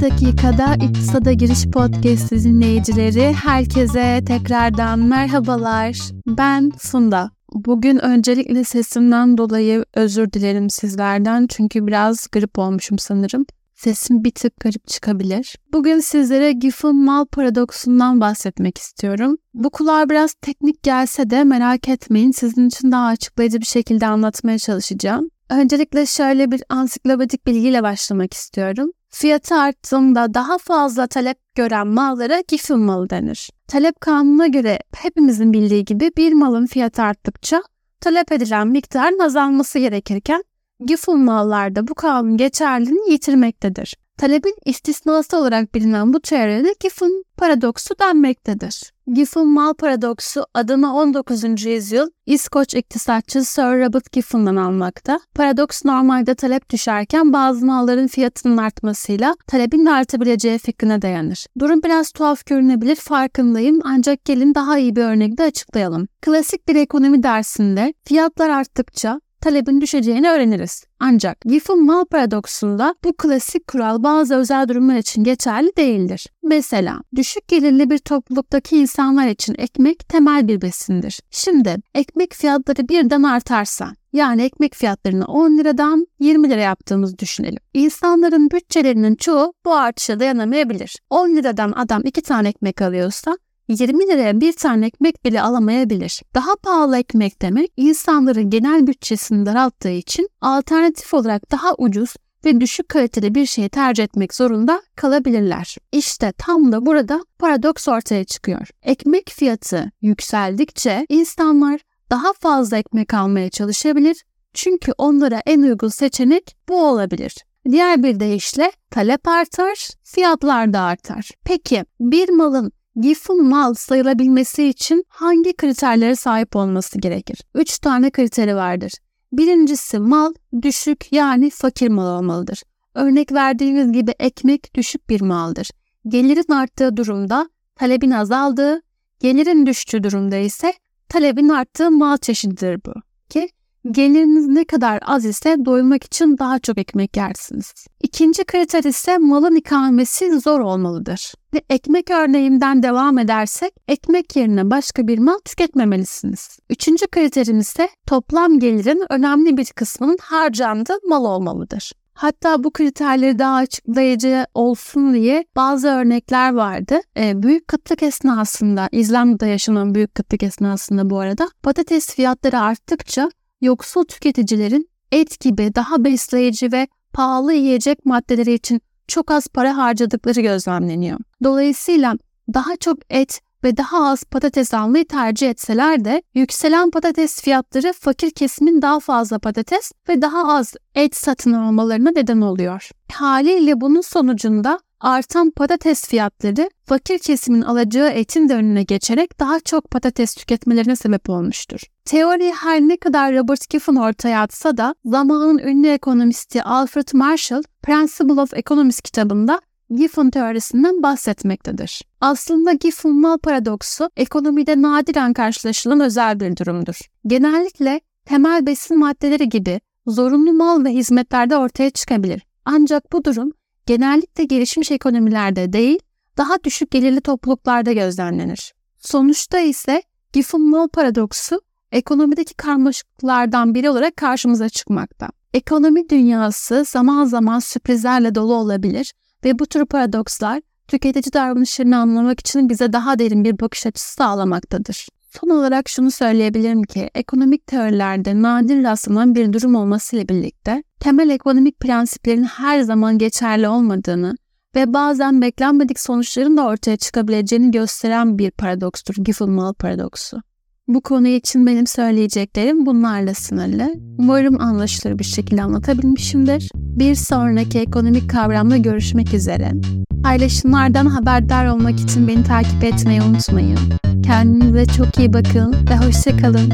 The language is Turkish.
dakikada İktisada Giriş Podcast dinleyicileri herkese tekrardan merhabalar. Ben Funda. Bugün öncelikle sesimden dolayı özür dilerim sizlerden çünkü biraz grip olmuşum sanırım. Sesim bir tık garip çıkabilir. Bugün sizlere Giffen mal paradoksundan bahsetmek istiyorum. Bu kulağa biraz teknik gelse de merak etmeyin sizin için daha açıklayıcı bir şekilde anlatmaya çalışacağım. Öncelikle şöyle bir ansiklopedik bilgiyle başlamak istiyorum. Fiyatı arttığında daha fazla talep gören mallara Giffen malı denir. Talep kanununa göre hepimizin bildiği gibi bir malın fiyatı arttıkça talep edilen miktarın azalması gerekirken Giffen mallarda bu kanun geçerliliğini yitirmektedir. Talebin istisnası olarak bilinen bu teoride Giffen paradoksu denmektedir. Giffen mal paradoksu adını 19. yüzyıl İskoç iktisatçı Sir Robert Giffen'dan almakta. Paradoks normalde talep düşerken bazı malların fiyatının artmasıyla talebin de artabileceği fikrine dayanır. Durum biraz tuhaf görünebilir farkındayım ancak gelin daha iyi bir örnekle açıklayalım. Klasik bir ekonomi dersinde fiyatlar arttıkça talebin düşeceğini öğreniriz. Ancak Giffen mal paradoksunda bu klasik kural bazı özel durumlar için geçerli değildir. Mesela düşük gelirli bir topluluktaki insanlar için ekmek temel bir besindir. Şimdi ekmek fiyatları birden artarsa yani ekmek fiyatlarını 10 liradan 20 lira yaptığımızı düşünelim. İnsanların bütçelerinin çoğu bu artışa dayanamayabilir. 10 liradan adam 2 tane ekmek alıyorsa 20 liraya bir tane ekmek bile alamayabilir. Daha pahalı ekmek demek insanların genel bütçesini daralttığı için alternatif olarak daha ucuz ve düşük kaliteli bir şeyi tercih etmek zorunda kalabilirler. İşte tam da burada paradoks ortaya çıkıyor. Ekmek fiyatı yükseldikçe insanlar daha fazla ekmek almaya çalışabilir çünkü onlara en uygun seçenek bu olabilir. Diğer bir deyişle talep artar, fiyatlar da artar. Peki bir malın Giffen mal sayılabilmesi için hangi kriterlere sahip olması gerekir? Üç tane kriteri vardır. Birincisi mal düşük yani fakir mal olmalıdır. Örnek verdiğimiz gibi ekmek düşük bir maldır. Gelirin arttığı durumda talebin azaldığı, gelirin düştüğü durumda ise talebin arttığı mal çeşididir bu. Ki Geliriniz ne kadar az ise doymak için daha çok ekmek yersiniz. İkinci kriter ise malın ikamesi zor olmalıdır. Ve ekmek örneğimden devam edersek ekmek yerine başka bir mal tüketmemelisiniz. Üçüncü kriterim ise toplam gelirin önemli bir kısmının harcandığı mal olmalıdır. Hatta bu kriterleri daha açıklayıcı olsun diye bazı örnekler vardı. E, büyük kıtlık esnasında, İzlanda'da yaşanan büyük kıtlık esnasında bu arada patates fiyatları arttıkça yoksul tüketicilerin et gibi daha besleyici ve pahalı yiyecek maddeleri için çok az para harcadıkları gözlemleniyor. Dolayısıyla daha çok et ve daha az patates almayı tercih etseler de yükselen patates fiyatları fakir kesimin daha fazla patates ve daha az et satın almalarına neden oluyor. Haliyle bunun sonucunda artan patates fiyatları fakir kesimin alacağı etin de önüne geçerek daha çok patates tüketmelerine sebep olmuştur. Teori her ne kadar Robert Giffen ortaya atsa da zamanın ünlü ekonomisti Alfred Marshall Principle of Economics kitabında Giffen teorisinden bahsetmektedir. Aslında Giffen mal paradoksu ekonomide nadiren karşılaşılan özel bir durumdur. Genellikle temel besin maddeleri gibi zorunlu mal ve hizmetlerde ortaya çıkabilir. Ancak bu durum genellikle gelişmiş ekonomilerde değil, daha düşük gelirli topluluklarda gözlemlenir. Sonuçta ise Giffen-Moll paradoksu ekonomideki karmaşıklıklardan biri olarak karşımıza çıkmakta. Ekonomi dünyası zaman zaman sürprizlerle dolu olabilir ve bu tür paradokslar tüketici davranışlarını anlamak için bize daha derin bir bakış açısı sağlamaktadır. Son olarak şunu söyleyebilirim ki ekonomik teorilerde nadir rastlanan bir durum olmasıyla birlikte temel ekonomik prensiplerin her zaman geçerli olmadığını ve bazen beklenmedik sonuçların da ortaya çıkabileceğini gösteren bir paradokstur Giffen-Mal paradoksu. Bu konu için benim söyleyeceklerim bunlarla sınırlı. Umarım anlaşılır bir şekilde anlatabilmişimdir. Bir sonraki ekonomik kavramla görüşmek üzere. Paylaşımlardan haberdar olmak için beni takip etmeyi unutmayın. Kendinize çok iyi bakın ve hoşçakalın.